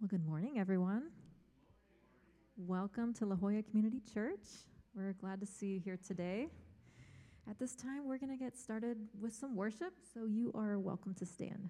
Well, good morning, everyone. Welcome to La Jolla Community Church. We're glad to see you here today. At this time, we're going to get started with some worship, so you are welcome to stand.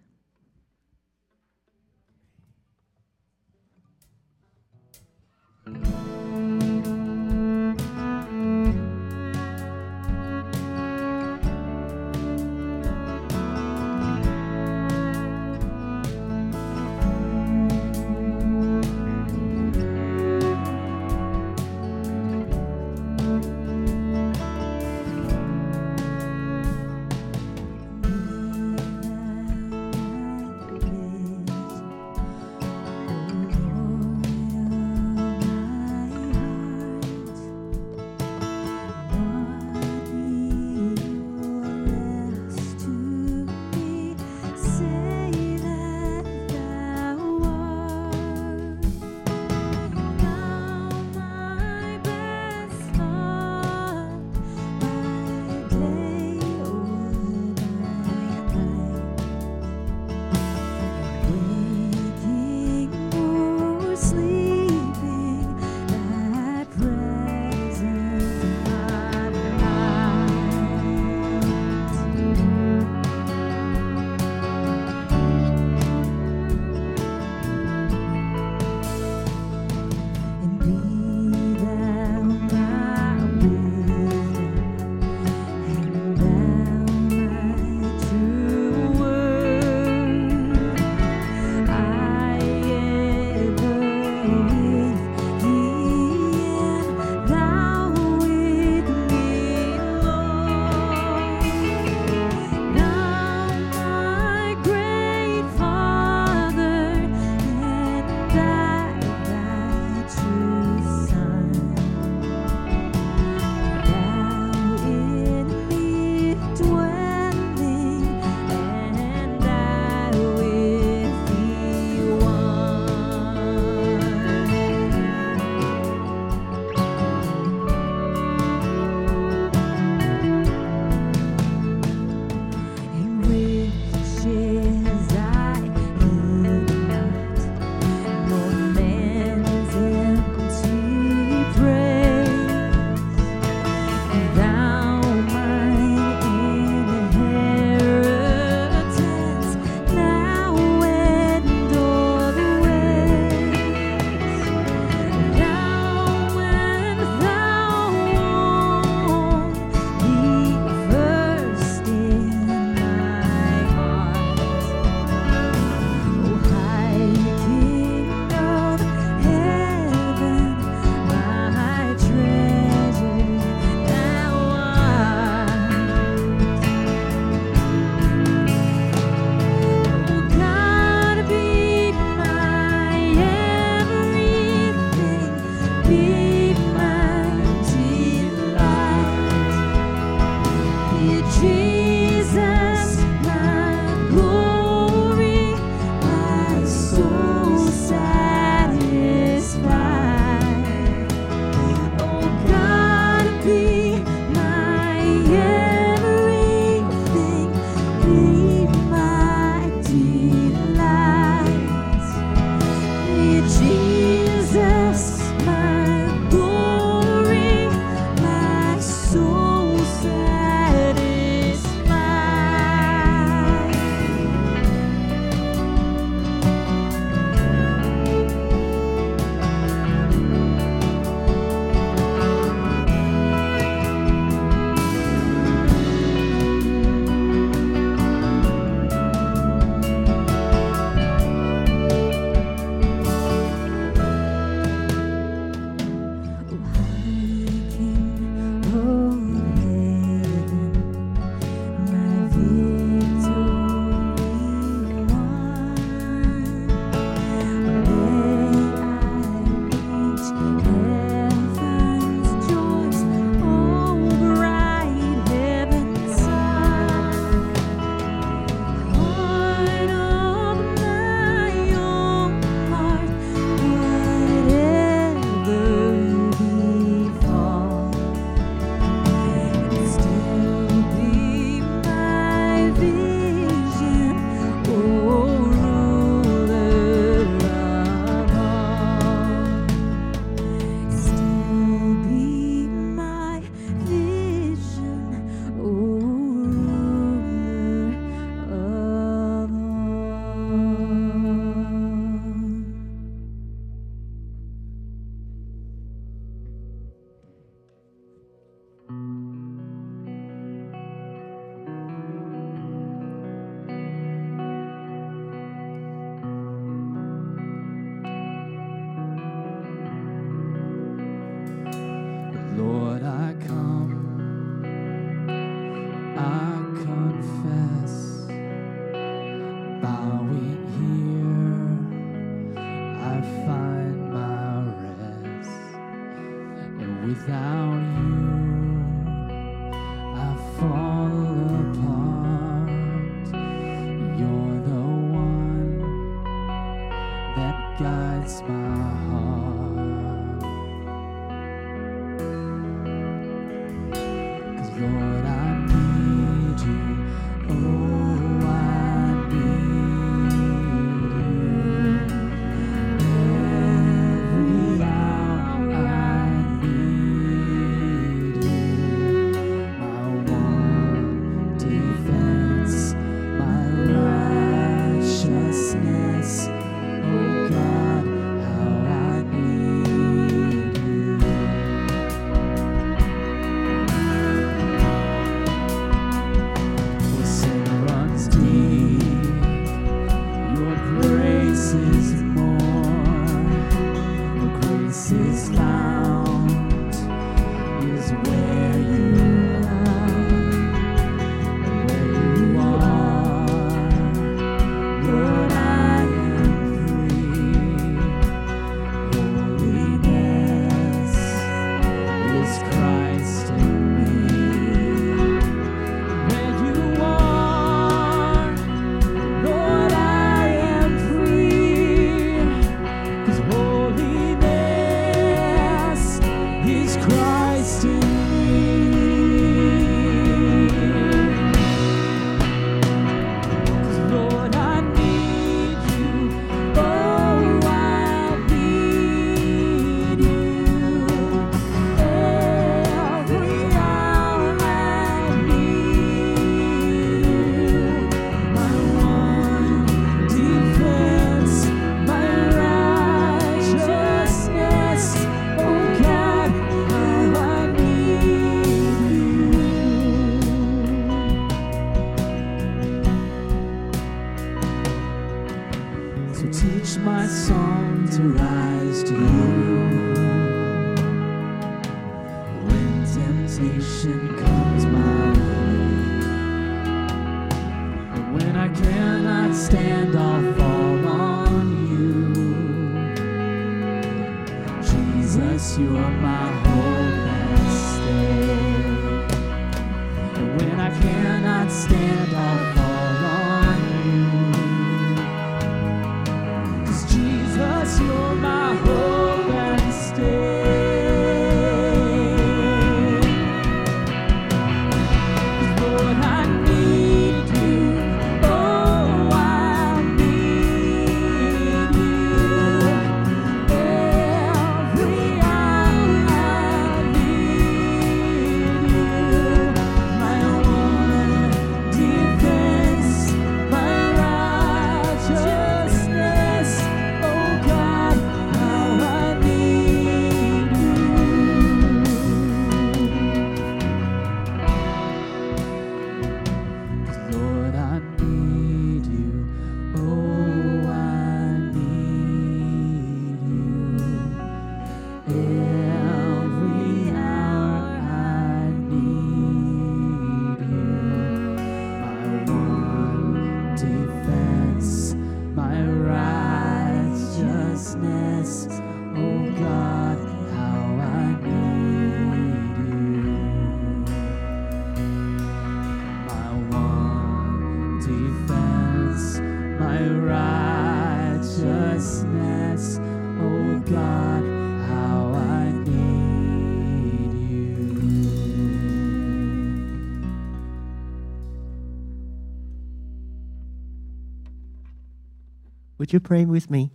Would you pray with me?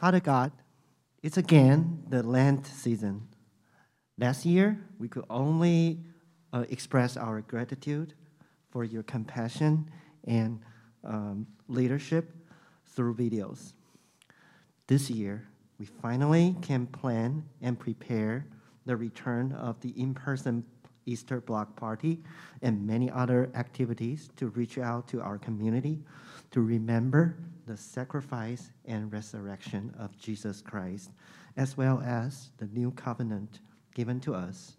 Father God, it's again the Lent season. Last year, we could only uh, express our gratitude for your compassion and um, leadership through videos. This year, we finally can plan and prepare the return of the in person Easter block party and many other activities to reach out to our community to remember the sacrifice and resurrection of Jesus Christ, as well as the new covenant given to us.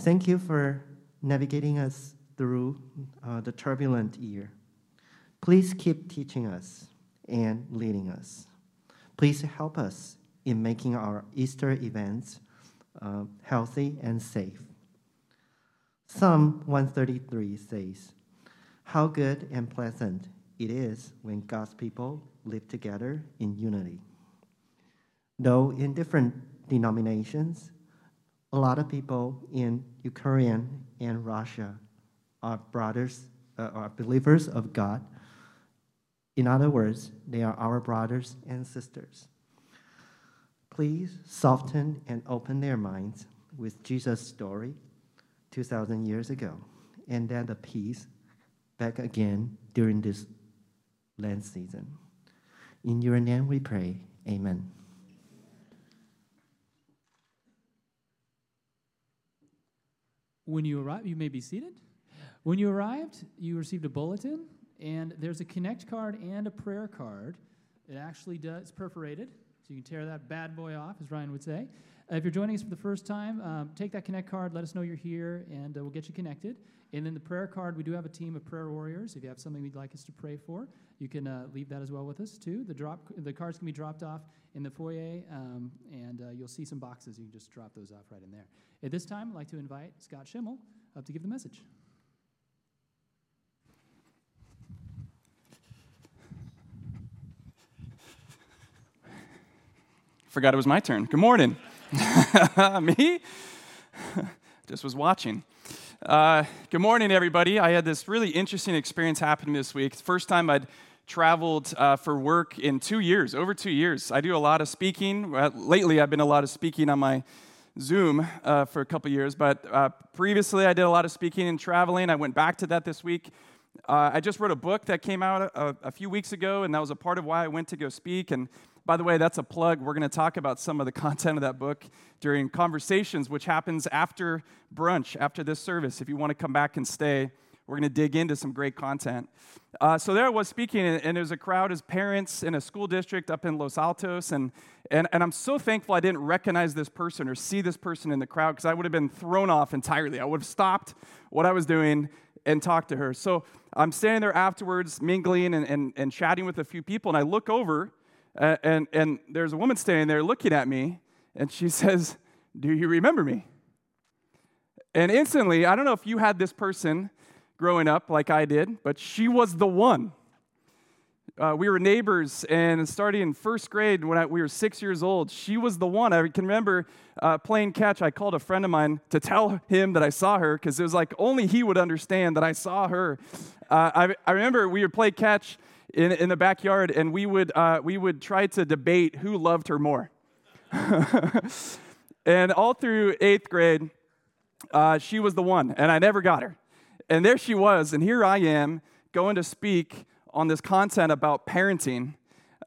Thank you for navigating us through uh, the turbulent year. Please keep teaching us and leading us. Please help us in making our Easter events uh, healthy and safe. Psalm 133 says, How good and pleasant it is when God's people live together in unity. Though in different denominations, a lot of people in Ukraine and Russia are brothers, uh, are believers of God. In other words, they are our brothers and sisters. Please soften and open their minds with Jesus' story 2,000 years ago, and then the peace back again during this Lent season. In your name we pray. Amen. When you arrive, you may be seated. When you arrived, you received a bulletin, and there's a connect card and a prayer card. It actually does perforated, so you can tear that bad boy off, as Ryan would say. Uh, if you're joining us for the first time, um, take that connect card. Let us know you're here, and uh, we'll get you connected. And then the prayer card, we do have a team of prayer warriors. If you have something you'd like us to pray for, you can uh, leave that as well with us too. The drop, the cards can be dropped off in the foyer, um, and uh, you'll see some boxes. You can just drop those off right in there. At this time, I'd like to invite Scott Schimmel up to give the message. Forgot it was my turn. Good morning. Me? Just was watching. Uh, good morning, everybody. I had this really interesting experience happen this week. First time I'd traveled uh, for work in two years, over two years. I do a lot of speaking. Uh, lately, I've been a lot of speaking on my Zoom uh, for a couple years, but uh, previously I did a lot of speaking and traveling. I went back to that this week. I just wrote a book that came out a, a, few weeks ago, and that was a part of why I went to go speak. And by the way, that's a plug. We're going to talk about some of the content of that book during conversations, which happens after brunch, after this service. If you want to come back and stay, we're going to dig into some great content. Uh, so there I was speaking, and, and there was a crowd as parents in a school district up in Los Altos, and, and, and I'm so thankful I didn't recognize this person or see this person in the crowd because I would have been thrown off entirely. I would have stopped what I was doing and talked to her. So I'm standing there afterwards, mingling and, and, and chatting with a few people, and I look over, and, and there's a woman standing there looking at me, and she says, Do you remember me? And instantly, I don't know if you had this person growing up like I did, but she was the one. Uh, we were neighbors, and starting in first grade when I, we were six years old, she was the one. I can remember uh, playing catch. I called a friend of mine to tell him that I saw her because it was like only he would understand that I saw her. Uh, I, I remember we would play catch in, in the backyard, and we would, uh, we would try to debate who loved her more. and all through eighth grade, uh, she was the one, and I never got her. And there she was, and here I am going to speak on this content about parenting.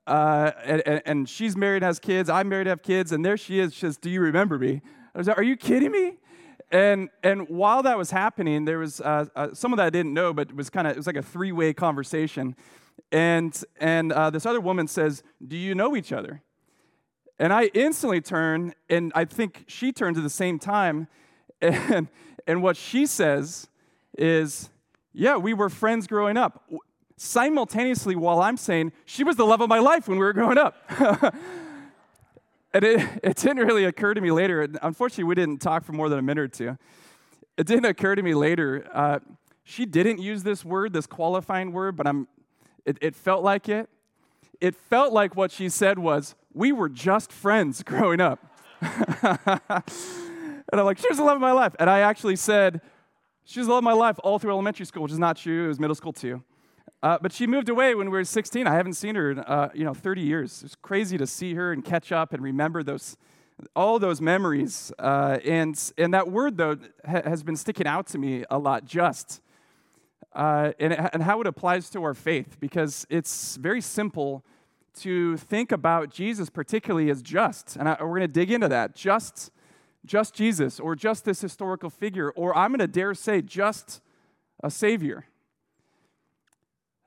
Uh, and, and, she's married, has kids. I'm married, have kids, and there she is. She says, "Do you remember me?" I was like, "Are you kidding me?" And and while that was happening, there was uh, uh, some of that I didn't know, but it was kind of it was like a three way conversation. And and uh, this other woman says, "Do you know each other?" And I instantly turn, and I think she turns at the same time, and and what she says is, yeah, we were friends growing up. Simultaneously, while I'm saying, she was the love of my life when we were growing up. and it, it didn't really occur to me later. Unfortunately, we didn't talk for more than a minute or two. It didn't occur to me later. Uh, she didn't use this word, this qualifying word, but I'm, it, it felt like it. It felt like what she said was, We were just friends growing up. and I'm like, She was the love of my life. And I actually said, she was the love of my life all through elementary school, which is not true. It was middle school too. Uh, but she moved away when we were 16. I haven't seen her in uh, you know 30 years. It's crazy to see her and catch up and remember those all those memories. Uh, and and that word though ha- has been sticking out to me a lot. Just uh, and and how it applies to our faith because it's very simple to think about Jesus particularly as just. And I, we're going to dig into that. Just just Jesus or just this historical figure, or I'm going to dare say just a Savior.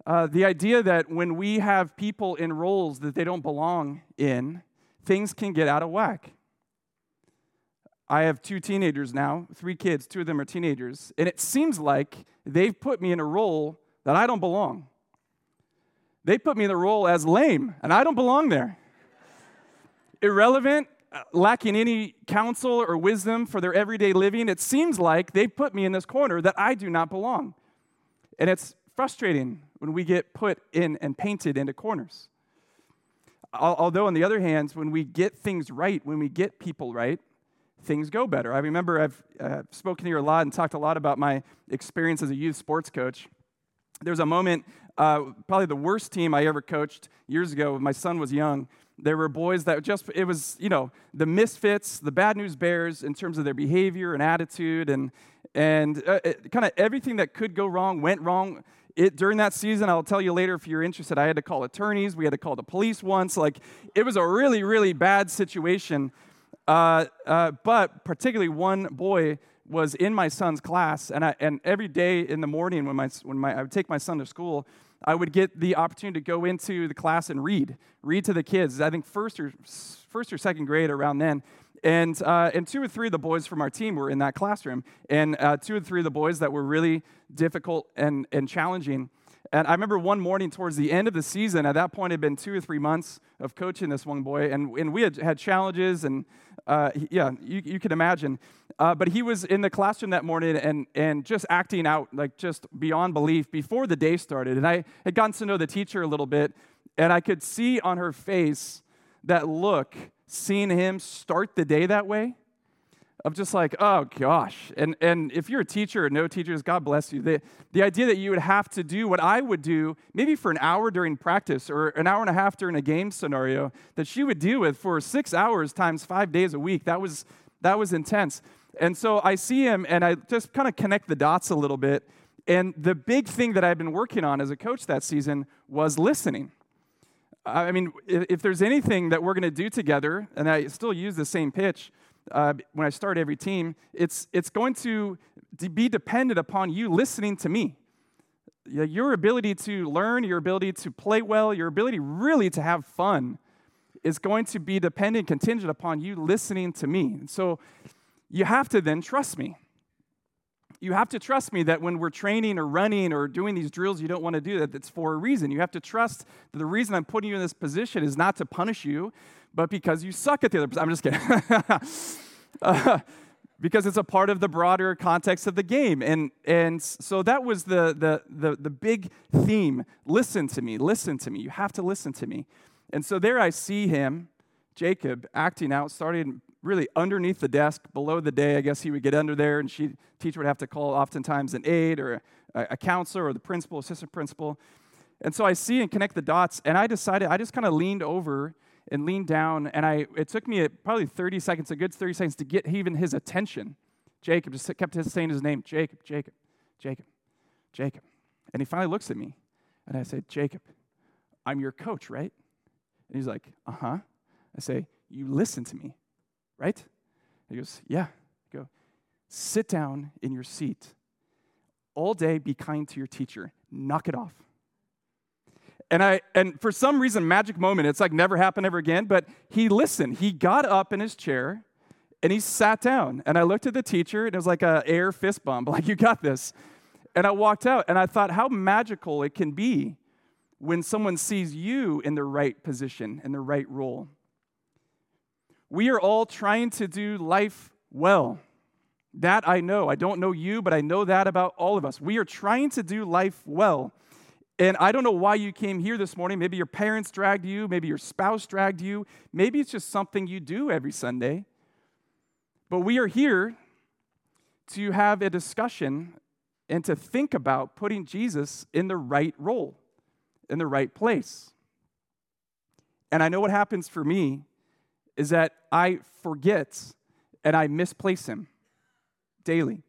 Uh, the idea that when we have people in roles that they don't belong in, things can get out of whack. I have two teenagers now, three kids, two of them are teenagers, and it seems like they've put me in a role that I don't belong. They put me in the role as lame, and I don't belong there. Irrelevant, uh, lacking any counsel or wisdom for their everyday living, it seems like they put me in this corner that I do not belong. And it's frustrating when we get put in and painted into corners. Although, on the other hand, when we get things right, when we get people right, things go better. I remember I've uh, spoken here a lot and talked a lot about my experience as a youth sports coach. There was a moment, uh, probably the worst team I ever coached years ago. My son was young. There were boys that just, it was, you know, the misfits, the bad news bears in terms of their behavior and attitude, and, and uh, kind of everything that could go wrong went wrong. It, during that season, I'll tell you later if you're interested, I had to call attorneys. We had to call the police once. Like, it was a really, really bad situation. Uh, uh, but particularly one boy was in my son's class, and, I, and every day in the morning when, my, when my, I would take my son to school, I would get the opportunity to go into the class and read, read to the kids. I think first or first or second grade around then. And, uh, and two or three of the boys from our team were in that classroom. And uh, two or three of the boys that were really difficult and, and challenging. And I remember one morning towards the end of the season, at that point, it had been two or three months of coaching this one boy, and, and we had had challenges, and uh, yeah, you, you can imagine. Uh, but he was in the classroom that morning and, and just acting out, like just beyond belief before the day started. And I had gotten to know the teacher a little bit, and I could see on her face that look, seeing him start the day that way of just like, oh gosh. And, and if you're a teacher or no teachers, God bless you. The, the idea that you would have to do what I would do, maybe for an hour during practice or an hour and a half during a game scenario, that she would deal with for six hours times five days a week, that was, that was intense. And so I see him and I just kind of connect the dots a little bit. And the big thing that I've been working on as a coach that season was listening. I mean, if there's anything that we're going to do together, and I still use the same pitch, uh, when I start every team, it's, it's going to be dependent upon you listening to me. Your ability to learn, your ability to play well, your ability really to have fun is going to be dependent, contingent upon you listening to me. And so you have to then trust me. You have to trust me that when we're training or running or doing these drills you don't want to do, that it's for a reason. You have to trust that the reason I'm putting you in this position is not to punish you, but because you suck at the other person. I'm just kidding. uh, because it's a part of the broader context of the game. And, and so that was the, the, the, the big theme. Listen to me, listen to me. You have to listen to me. And so there I see him, Jacob, acting out, starting really underneath the desk, below the day. I guess he would get under there, and she teacher would have to call oftentimes an aide or a, a counselor or the principal, assistant principal. And so I see and connect the dots, and I decided I just kind of leaned over and leaned down, and I it took me probably 30 seconds, a good 30 seconds to get even his attention. Jacob just kept saying his name, Jacob, Jacob, Jacob, Jacob. And he finally looks at me, and I said, Jacob, I'm your coach, right? And he's like, uh huh. I say, You listen to me, right? He goes, Yeah. I go, sit down in your seat. All day, be kind to your teacher. Knock it off. And I and for some reason, magic moment, it's like never happened ever again, but he listened. He got up in his chair and he sat down. And I looked at the teacher, and it was like a air fist bump, like, you got this. And I walked out, and I thought how magical it can be when someone sees you in the right position, in the right role. We are all trying to do life well. That I know. I don't know you, but I know that about all of us. We are trying to do life well. And I don't know why you came here this morning. Maybe your parents dragged you, maybe your spouse dragged you, maybe it's just something you do every Sunday. But we are here to have a discussion and to think about putting Jesus in the right role, in the right place. And I know what happens for me is that I forget and I misplace him daily.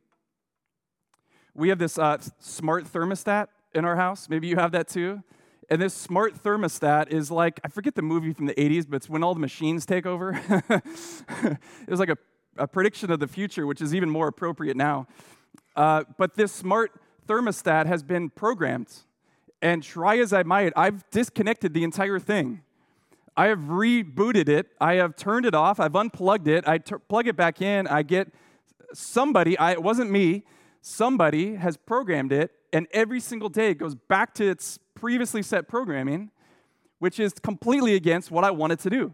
We have this uh, smart thermostat in our house. Maybe you have that too. And this smart thermostat is like, I forget the movie from the 80s, but it's when all the machines take over. it was like a, a, prediction of the future, which is even more appropriate now. Uh, but this smart thermostat has been programmed. And try as I might, I've disconnected the entire thing. I have rebooted it. I have turned it off. I've unplugged it. I t- plug it back in. I get somebody, I, it wasn't me, somebody has programmed it and every single day it goes back to its previously set programming, which is completely against what I wanted to do.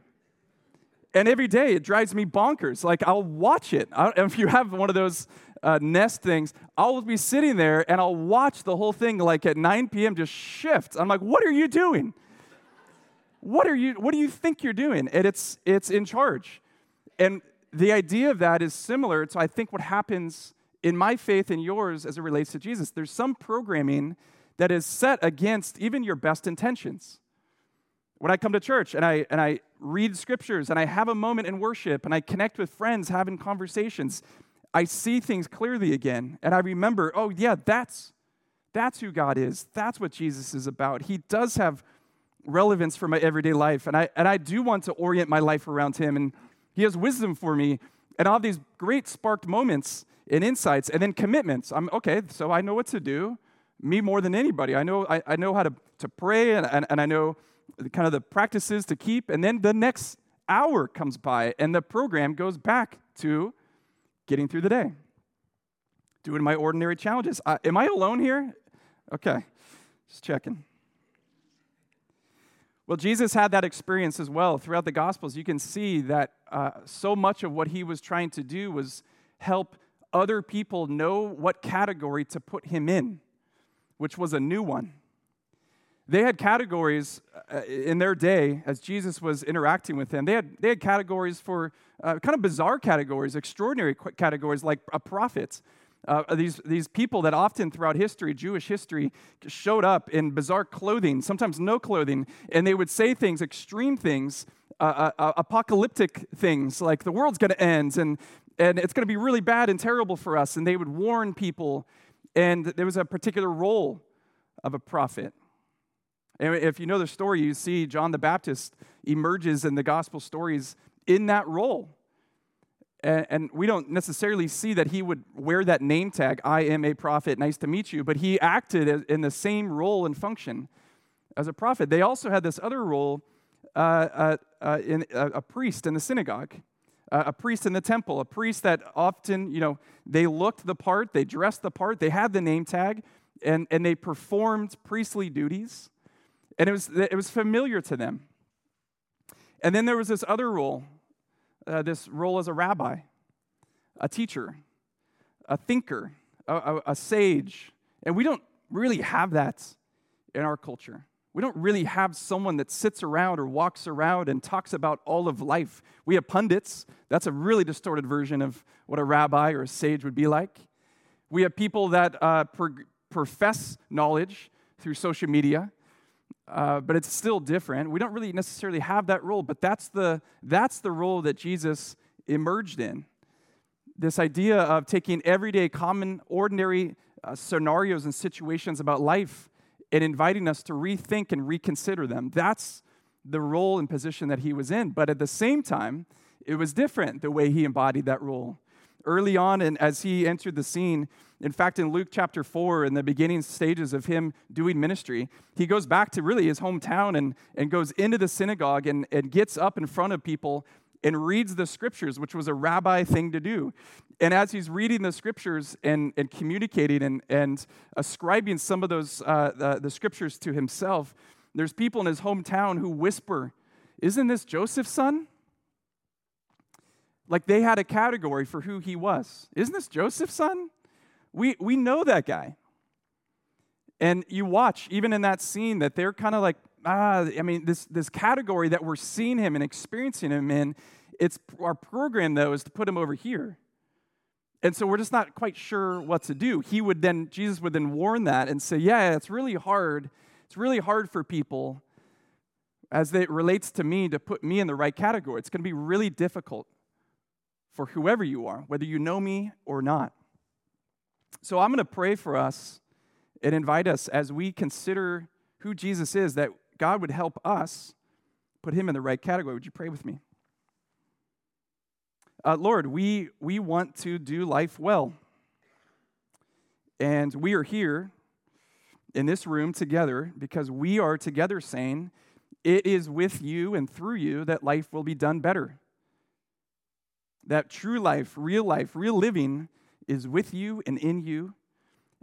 And every day it drives me bonkers. Like I'll watch it. if you have one of those uh, nest things. I'll be sitting there and I'll watch the whole thing like at 9 p.m. just shift. I'm like, what are you doing? What are you? What do you think you're doing? And it's it's in charge. And the idea of that is similar to I think what happens in my faith and yours as it relates to Jesus. There's some programming that is set against even your best intentions. When I come to church and I and I read scriptures and I have a moment in worship and I connect with friends having conversations, I see things clearly again and I remember, oh yeah, that's that's who God is. That's what Jesus is about. He does have relevance for my everyday life and I and I do want to orient my life around him and he has wisdom for me and all these great sparked moments and insights and then commitments. I'm okay, so I know what to do. Me more than anybody. I know I, I know how to, to pray and, and, and I know kind of the practices to keep. And then the next hour comes by and the program goes back to getting through the day, doing my ordinary challenges. Uh, am I alone here? Okay, just checking. Well, Jesus had that experience as well. Throughout the Gospels, you can see that uh, so much of what he was trying to do was help other people know what category to put him in, which was a new one. They had categories uh, in their day as Jesus was interacting with them. They had, they had categories for uh, kind of bizarre categories, extraordinary categories like a prophet. Uh, these, these people that often throughout history, Jewish history, showed up in bizarre clothing, sometimes no clothing, and they would say things, extreme things, uh, uh, uh apocalyptic things, like the world's going to end and, and it's going to be really bad and terrible for us. And they would warn people, and there was a particular role of a prophet. And if you know the story, you see John the Baptist emerges in the gospel stories in that role. And, we don't necessarily see that he would wear that name tag, I am a prophet, nice to meet you, but he acted in the same role and function as a prophet. They also had this other role, uh, uh, uh, in, a priest in the synagogue. a priest in the temple, a priest that often, you know, they looked the part, they dressed the part, they had the name tag, and, and they performed priestly duties. And it was, it was familiar to them. And then there was this other role, uh, this role as a rabbi, a teacher, a thinker, a, a, a sage. And we don't really have that in our culture. We don't really have someone that sits around or walks around and talks about all of life. We have pundits. That's a really distorted version of what a rabbi or a sage would be like. We have people that uh, pro- profess knowledge through social media uh, but it's still different. We don't really necessarily have that role, but that's the, that's the role that Jesus emerged in. This idea of taking everyday, common, ordinary uh, scenarios and situations about life and inviting us to rethink and reconsider them. That's the role and position that he was in. But at the same time, it was different the way he embodied that role early on and as he entered the scene in fact in luke chapter 4 in the beginning stages of him doing ministry he goes back to really his hometown and, and goes into the synagogue and, and gets up in front of people and reads the scriptures which was a rabbi thing to do. And as he's reading the scriptures and, and communicating and, and ascribing some of those uh, the, the scriptures to himself there's people in his hometown who whisper isn't this joseph's son like they had a category for who he was. Isn't this Joseph's son? We, we know that guy. And you watch, even in that scene, that they're kind of like, ah, I mean, this, this category that we're seeing him and experiencing him in, it's our program, though, is to put him over here. And so we're just not quite sure what to do. He would then, Jesus would then warn that and say, yeah, it's really hard. It's really hard for people as it relates to me to put me in the right category. It's going to be really difficult for whoever you are, whether you know me or not. So I'm going to pray for us and invite us as we consider who Jesus is that God would help us put him in the right category. Would you pray with me? Uh, Lord, we, we want to do life well. And we are here in this room together because we are together saying, It is with you and through you that life will be done better that true life, real life, real living is with you and in you.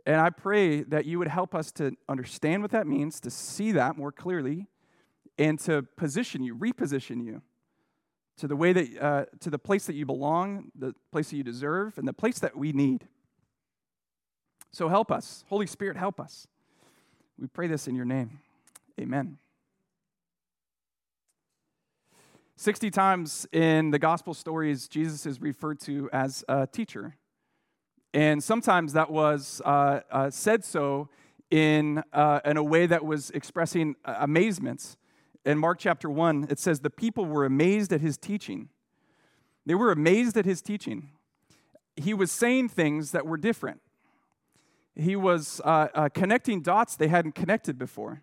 And I pray that you would help us to understand what that means, to see that more clearly, and to position you, reposition you to the way that, uh, to the place that you belong, the place that you deserve, and the place that we need. So help us. Holy Spirit, help us. We pray this in your name. Amen. 60 times in the gospel stories, Jesus is referred to as a teacher. And sometimes that was uh, uh, said so in, uh, in a way that was expressing uh, amazement. In Mark chapter 1, it says, The people were amazed at his teaching. They were amazed at his teaching. He was saying things that were different. He was uh, uh, connecting dots they hadn't connected before.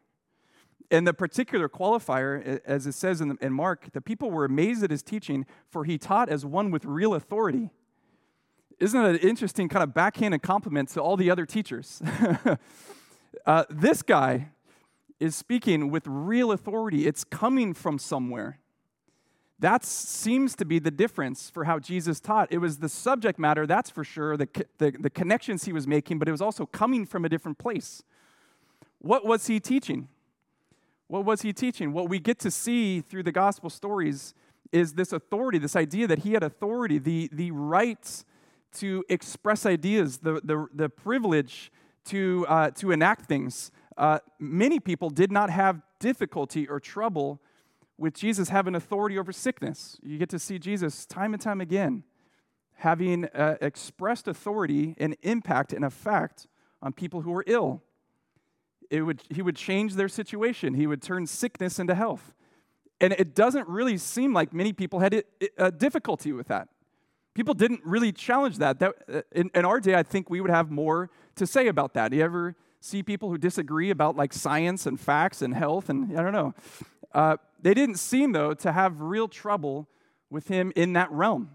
And the particular qualifier, as it says in, in Mark, the people were amazed at his teaching, for he taught as one with real authority. Isn't it an interesting kind of backhanded compliment to all the other teachers? uh, this guy is speaking with real authority, it's coming from somewhere. That seems to be the difference for how Jesus taught. It was the subject matter, that's for sure, the, the, the connections he was making, but it was also coming from a different place. What was he teaching? What was he teaching? What we get to see through the gospel stories is this authority, this idea that he had authority, the, the right to express ideas, the, the, the privilege to, uh, to enact things. Uh, many people did not have difficulty or trouble with Jesus having authority over sickness. You get to see Jesus time and time again having uh, expressed authority and impact and effect on people who are ill. It would, he would change their situation, he would turn sickness into health. And it doesn't really seem like many people had a difficulty with that. People didn't really challenge that. that uh, in, in our day, I think we would have more to say about that. Do you ever see people who disagree about like science and facts and health and I don't know? Uh, they didn't seem, though, to have real trouble with him in that realm.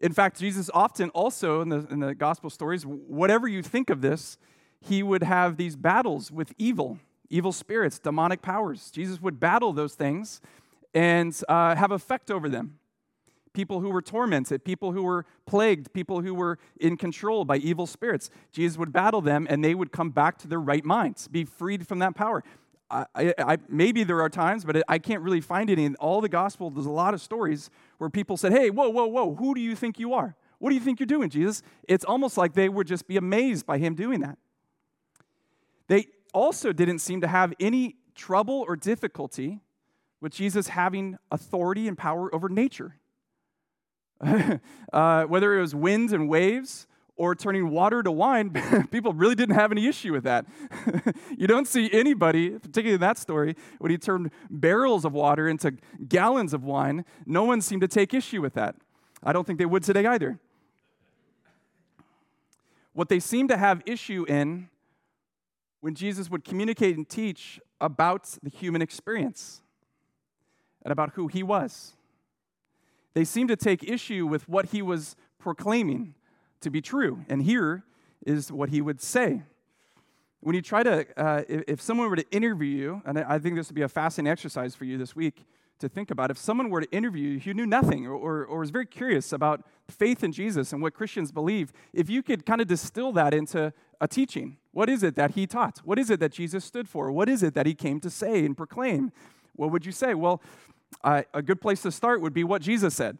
In fact, Jesus often also in the, in the gospel stories, whatever you think of this, he would have these battles with evil, evil spirits, demonic powers. Jesus would battle those things and uh, have effect over them. People who were tormented, people who were plagued, people who were in control by evil spirits. Jesus would battle them and they would come back to their right minds, be freed from that power. I, I, maybe there are times, but I can't really find any. In all the gospel, there's a lot of stories where people said, Hey, whoa, whoa, whoa, who do you think you are? What do you think you're doing, Jesus? It's almost like they would just be amazed by him doing that. They also didn't seem to have any trouble or difficulty with Jesus having authority and power over nature. uh, whether it was winds and waves, or turning water to wine, people really didn't have any issue with that. you don't see anybody, particularly in that story, when he turned barrels of water into gallons of wine, no one seemed to take issue with that. I don't think they would today either. What they seem to have issue in when Jesus would communicate and teach about the human experience and about who he was. They seemed to take issue with what he was proclaiming to be true. And here is what he would say. When you try to, uh, if someone were to interview you, and I think this would be a fascinating exercise for you this week to think about, if someone were to interview you who knew nothing or, or, or was very curious about faith in Jesus and what Christians believe, if you could kind of distill that into a teaching, what is it that he taught? What is it that Jesus stood for? What is it that he came to say and proclaim? What would you say? Well, uh, a good place to start would be what Jesus said.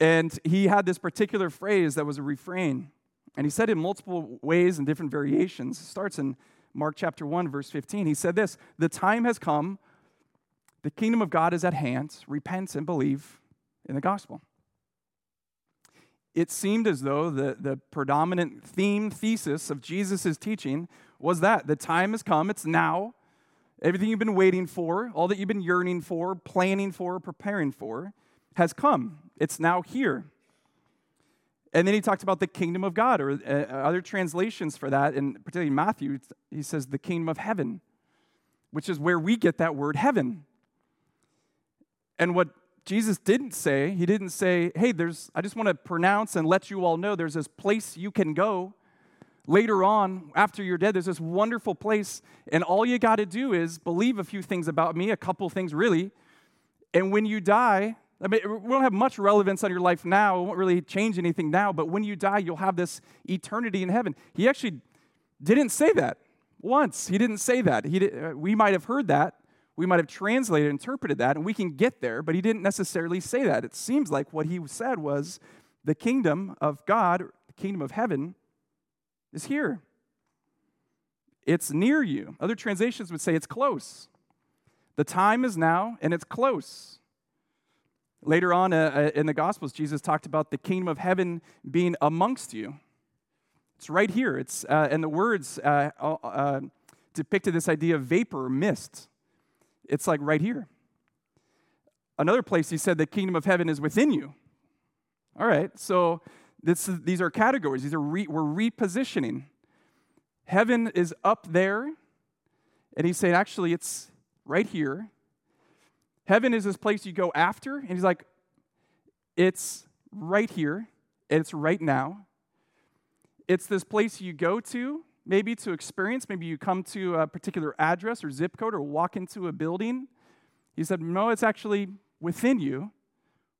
And he had this particular phrase that was a refrain. And he said it in multiple ways and different variations. It starts in Mark chapter 1, verse 15. He said this The time has come, the kingdom of God is at hand. Repent and believe in the gospel. It seemed as though the, the predominant theme, thesis of Jesus' teaching was that the time has come, it's now. Everything you've been waiting for, all that you've been yearning for, planning for, preparing for, has come. It's now here. And then he talked about the kingdom of God, or uh, other translations for that, and particularly Matthew, he says the kingdom of heaven, which is where we get that word heaven. And what Jesus didn't say, he didn't say, hey, there's, I just want to pronounce and let you all know there's this place you can go later on after you're dead. There's this wonderful place, and all you got to do is believe a few things about me, a couple things really. And when you die, I mean, it won't have much relevance on your life now. It won't really change anything now, but when you die, you'll have this eternity in heaven. He actually didn't say that once. He didn't say that. He did, uh, we might have heard that. We might have translated, interpreted that, and we can get there, but he didn't necessarily say that. It seems like what he said was the kingdom of God, the kingdom of heaven, is here. It's near you. Other translations would say it's close. The time is now, and it's close. Later on uh, uh, in the Gospels, Jesus talked about the kingdom of heaven being amongst you. It's right here. It's, uh, and the words uh, uh, depicted this idea of vapor mist. It's like right here. Another place he said the kingdom of heaven is within you. All right, so this, these are categories. These are re, we're repositioning. Heaven is up there, and he's saying actually it's right here. Heaven is this place you go after, and he's like, it's right here, and it's right now. It's this place you go to, maybe to experience. Maybe you come to a particular address or zip code or walk into a building. He said, No, it's actually within you,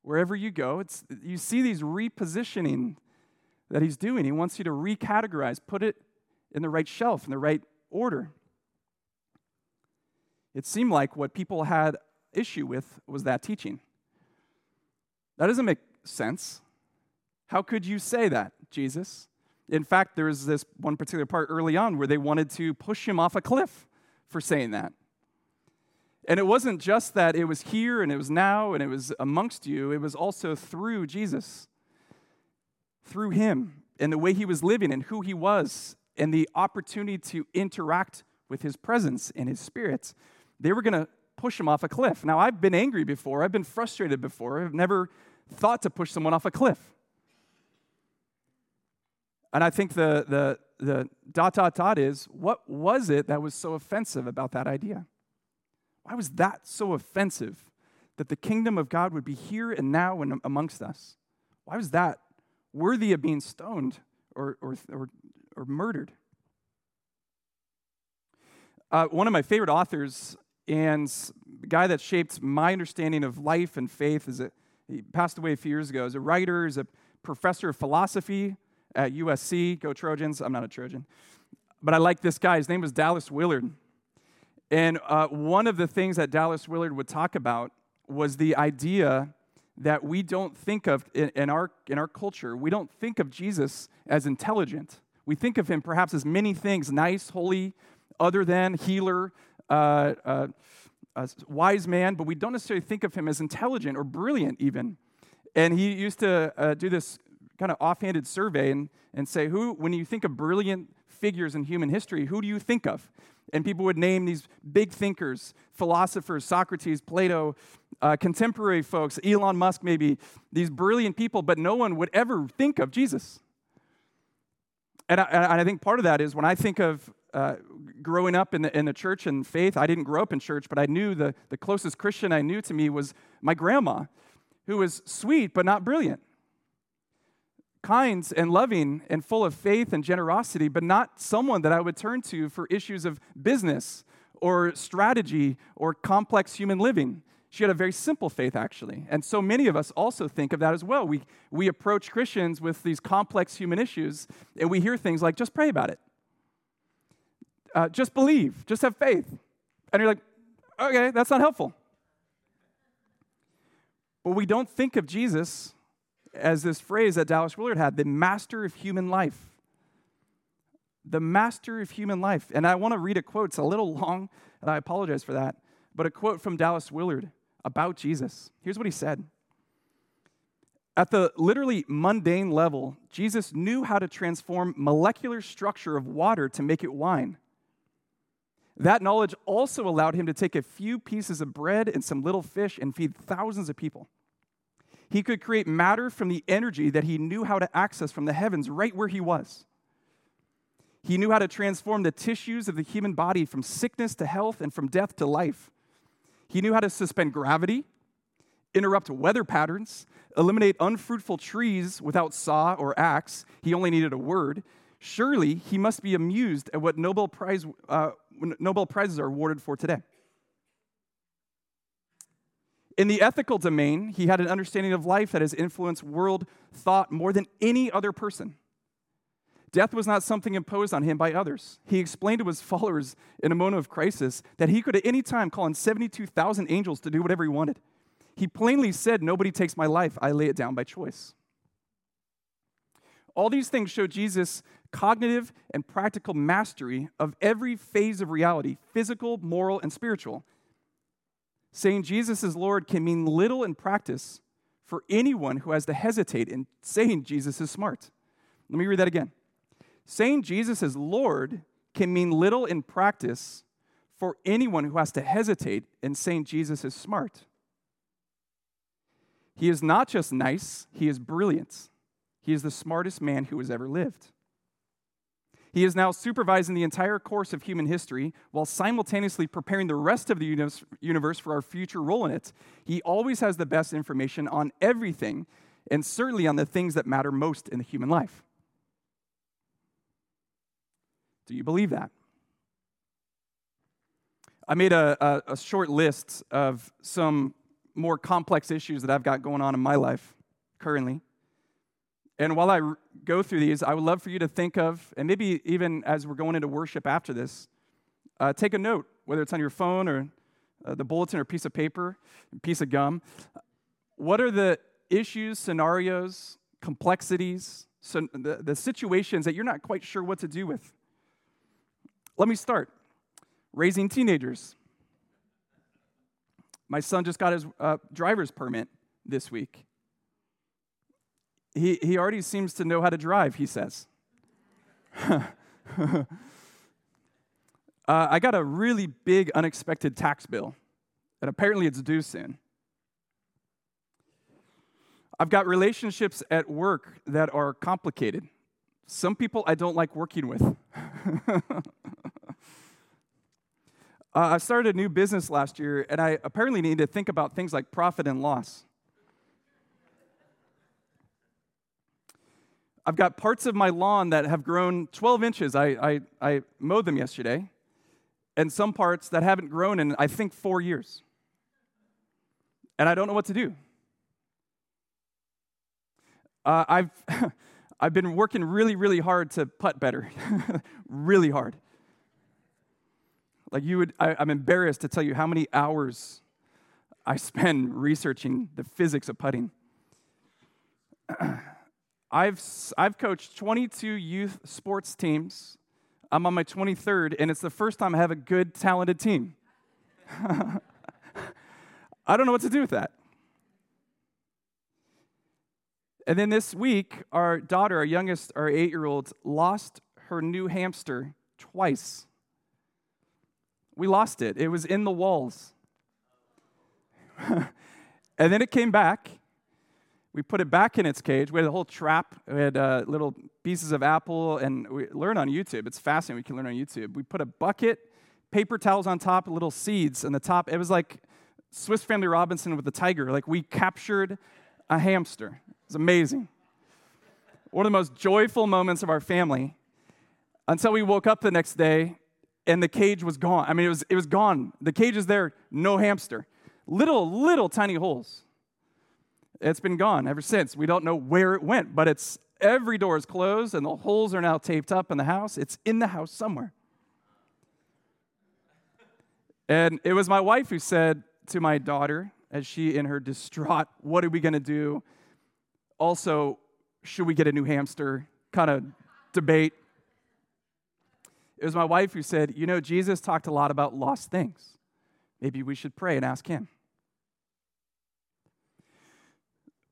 wherever you go. It's, you see these repositioning that he's doing. He wants you to recategorize, put it in the right shelf, in the right order. It seemed like what people had issue with was that teaching. That doesn't make sense. How could you say that, Jesus? In fact, there was this one particular part early on where they wanted to push him off a cliff for saying that. And it wasn't just that it was here and it was now and it was amongst you, it was also through Jesus, through him and the way he was living and who he was and the opportunity to interact with his presence and his spirit. They were going to push him off a cliff. Now, I've been angry before, I've been frustrated before, I've never thought to push someone off a cliff. And I think the, the, the dot, dot, dot is what was it that was so offensive about that idea? Why was that so offensive that the kingdom of God would be here and now and amongst us? Why was that worthy of being stoned or, or, or, or murdered? Uh, one of my favorite authors and the guy that shaped my understanding of life and faith is a, he passed away a few years ago. As a writer, as a professor of philosophy at USC. Go Trojans! I'm not a Trojan, but I like this guy. His name was Dallas Willard. And uh, one of the things that Dallas Willard would talk about was the idea that we don't think of in, in, our, in our culture, we don't think of Jesus as intelligent. We think of him perhaps as many things nice, holy, other than, healer, uh, uh, wise man, but we don't necessarily think of him as intelligent or brilliant, even. And he used to uh, do this kind of offhanded survey and, and say, who, when you think of brilliant figures in human history, who do you think of? And people would name these big thinkers, philosophers, Socrates, Plato, uh, contemporary folks, Elon Musk, maybe, these brilliant people, but no one would ever think of Jesus. And I, and I think part of that is when I think of uh, growing up in the, in the church and faith, I didn't grow up in church, but I knew the, the closest Christian I knew to me was my grandma, who was sweet but not brilliant kind and loving and full of faith and generosity, but not someone that I would turn to for issues of business or strategy or complex human living. She had a very simple faith, actually. And so many of us also think of that as well. We, we approach Christians with these complex human issues, and we hear things like, just pray about it. Uh, just believe, just have faith. And you're like, okay, that's not helpful. But we don't think of Jesus as this phrase that Dallas Willard had the master of human life. The master of human life. And I want to read a quote. It's a little long, and I apologize for that. But a quote from Dallas Willard about Jesus. Here's what he said At the literally mundane level, Jesus knew how to transform molecular structure of water to make it wine. That knowledge also allowed him to take a few pieces of bread and some little fish and feed thousands of people. He could create matter from the energy that he knew how to access from the heavens right where he was. He knew how to transform the tissues of the human body from sickness to health and from death to life. He knew how to suspend gravity, interrupt weather patterns, eliminate unfruitful trees without saw or axe. He only needed a word. Surely he must be amused at what Nobel, Prize, uh, Nobel Prizes are awarded for today. In the ethical domain, he had an understanding of life that has influenced world thought more than any other person. Death was not something imposed on him by others. He explained to his followers in a moment of crisis that he could at any time call on 72,000 angels to do whatever he wanted. He plainly said, Nobody takes my life, I lay it down by choice. All these things show Jesus' cognitive and practical mastery of every phase of reality physical, moral, and spiritual. Saying Jesus is Lord can mean little in practice for anyone who has to hesitate in saying Jesus is smart. Let me read that again. Saying Jesus is Lord can mean little in practice for anyone who has to hesitate in saying Jesus is smart. He is not just nice, he is brilliant. He is the smartest man who has ever lived. He is now supervising the entire course of human history while simultaneously preparing the rest of the universe for our future role in it. He always has the best information on everything, and certainly on the things that matter most in the human life. Do you believe that? I made a, a, a short list of some more complex issues that I've got going on in my life currently. And while I go through these, I would love for you to think of, and maybe even as we're going into worship after this, uh, take a note, whether it's on your phone or uh, the bulletin or piece of paper, piece of gum. What are the issues, scenarios, complexities, so the, the situations that you're not quite sure what to do with? Let me start. Raising teenagers. My son just got his uh, driver's permit this week. He, he already seems to know how to drive, he says. uh, I got a really big unexpected tax bill, and apparently it's due soon. I've got relationships at work that are complicated. Some people I don't like working with. uh, I started a new business last year, and I apparently need to think about things like profit and loss. I've got parts of my lawn that have grown 12 inches. I, I, I mowed them yesterday. And some parts that haven't grown in, I think, four years. And I don't know what to do. Uh, I've, I've been working really, really hard to putt better. really hard. Like you would, I, I'm embarrassed to tell you how many hours I spend researching the physics of putting. I've, I've coached 22 youth sports teams. I'm on my 23rd, and it's the first time I have a good, talented team. I don't know what to do with that. And then this week, our daughter, our youngest, our eight year old, lost her new hamster twice. We lost it, it was in the walls. and then it came back, we put it back in its cage. We had a whole trap. We had uh, little pieces of apple, and we learn on YouTube. It's fascinating. We can learn on YouTube. We put a bucket, paper towels on top, little seeds on the top. It was like Swiss Family Robinson with the tiger. Like we captured a hamster. It's amazing. One of the most joyful moments of our family until we woke up the next day and the cage was gone. I mean, it was, it was gone. The cage is there, no hamster. Little, little tiny holes. It's been gone ever since. We don't know where it went, but it's every door is closed and the holes are now taped up in the house. It's in the house somewhere. And it was my wife who said to my daughter, as she in her distraught, what are we going to do? Also, should we get a new hamster? Kind of debate. It was my wife who said, You know, Jesus talked a lot about lost things. Maybe we should pray and ask him.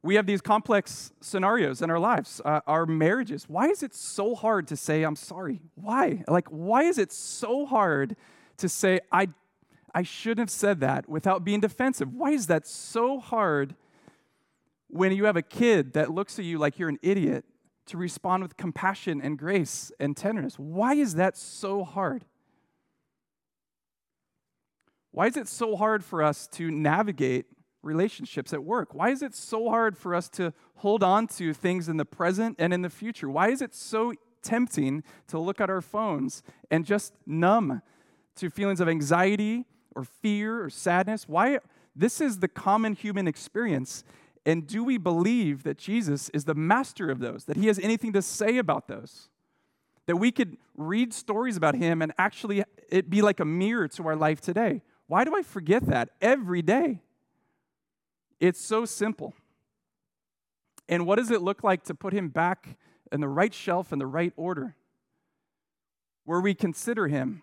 We have these complex scenarios in our lives, uh, our marriages. Why is it so hard to say, I'm sorry? Why? Like, why is it so hard to say, I, I shouldn't have said that without being defensive? Why is that so hard when you have a kid that looks at you like you're an idiot to respond with compassion and grace and tenderness? Why is that so hard? Why is it so hard for us to navigate relationships at work? Why is it so hard for us to hold on to things in the present and in the future? Why is it so tempting to look at our phones and just numb to feelings of anxiety or fear or sadness? Why? This is the common human experience. And do we believe that Jesus is the master of those, that he has anything to say about those? That we could read stories about him and actually it be like a mirror to our life today? Why do I forget that every day? It's so simple. And what does it look like to put him back in the right shelf in the right order? where we consider Him,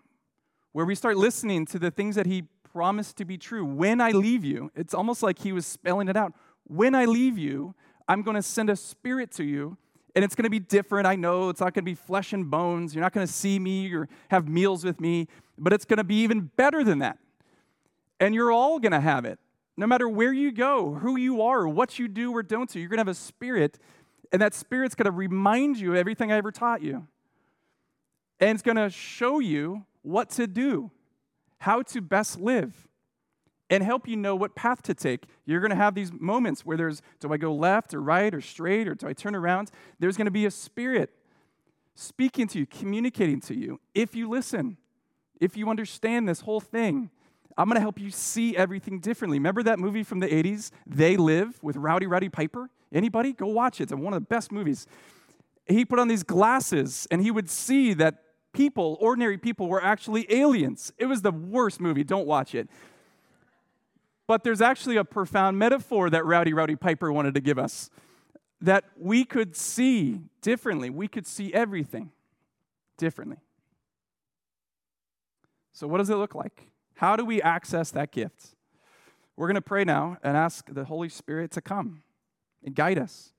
where we start listening to the things that He promised to be true. When I leave you, it's almost like He was spelling it out. When I leave you, I'm going to send a spirit to you, and it's going to be different. I know it's not going to be flesh and bones. You're not going to see me or have meals with me, but it's going to be even better than that. And you're all going to have it. No matter where you go, who you are, what you do or don't do, you're going to have a spirit, and that spirit's going to remind you of everything I ever taught you. And it's going to show you what to do, how to best live, and help you know what path to take. You're going to have these moments where there's do I go left or right or straight or do I turn around? There's going to be a spirit speaking to you, communicating to you if you listen, if you understand this whole thing. I'm going to help you see everything differently. Remember that movie from the 80s, They Live with Rowdy Roddy Piper? Anybody? Go watch it. It's one of the best movies. He put on these glasses and he would see that people, ordinary people, were actually aliens. It was the worst movie. Don't watch it. But there's actually a profound metaphor that Rowdy Roddy Piper wanted to give us that we could see differently. We could see everything differently. So, what does it look like? How do we access that gift? We're going to pray now and ask the Holy Spirit to come and guide us.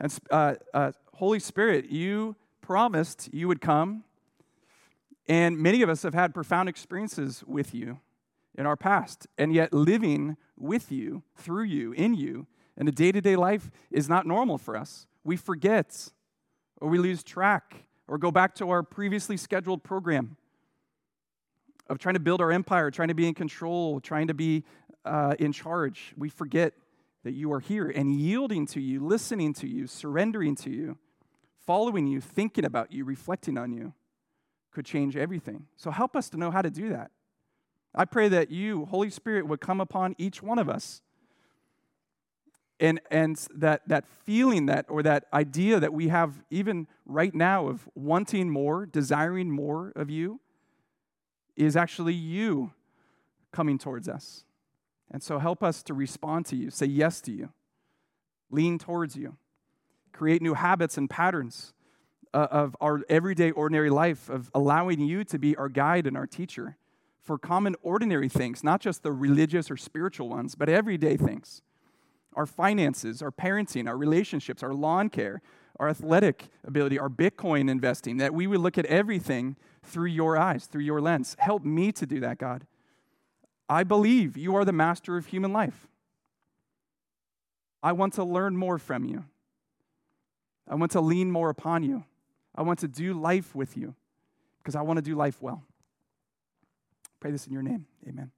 And uh, uh, Holy Spirit, you promised you would come, and many of us have had profound experiences with you in our past, and yet living with you, through you, in you, in a day to day life is not normal for us. We forget, or we lose track, or go back to our previously scheduled program of trying to build our empire, trying to be in control, trying to be uh, in charge. We forget that you are here and yielding to you, listening to you, surrendering to you, following you, thinking about you, reflecting on you could change everything. So help us to know how to do that. I pray that you, Holy Spirit, would come upon each one of us. And, and that, that feeling that or that idea that we have even right now of wanting more, desiring more of you, is actually you coming towards us. And so help us to respond to you, say yes to you, lean towards you, create new habits and patterns uh, of our everyday, ordinary life, of allowing you to be our guide and our teacher for common, ordinary things, not just the religious or spiritual ones, but everyday things. Our finances, our parenting, our relationships, our lawn care, our athletic ability, our Bitcoin investing, that we would look at everything through your eyes, through your lens. Help me to do that, God. I believe you are the master of human life. I want to learn more from you. I want to lean more upon you. I want to do life with you because I want to do life well. Pray this in your name. Amen.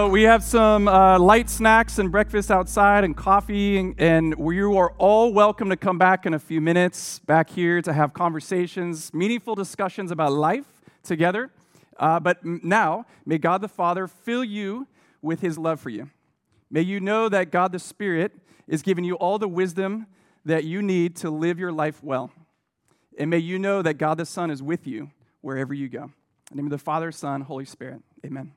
Well, we have some uh, light snacks and breakfast outside and coffee, and, and you are all welcome to come back in a few minutes back here to have conversations, meaningful discussions about life together. Uh, but now, may God the Father fill you with his love for you. May you know that God the Spirit is giving you all the wisdom that you need to live your life well. And may you know that God the Son is with you wherever you go. In the name of the Father, Son, Holy Spirit. Amen.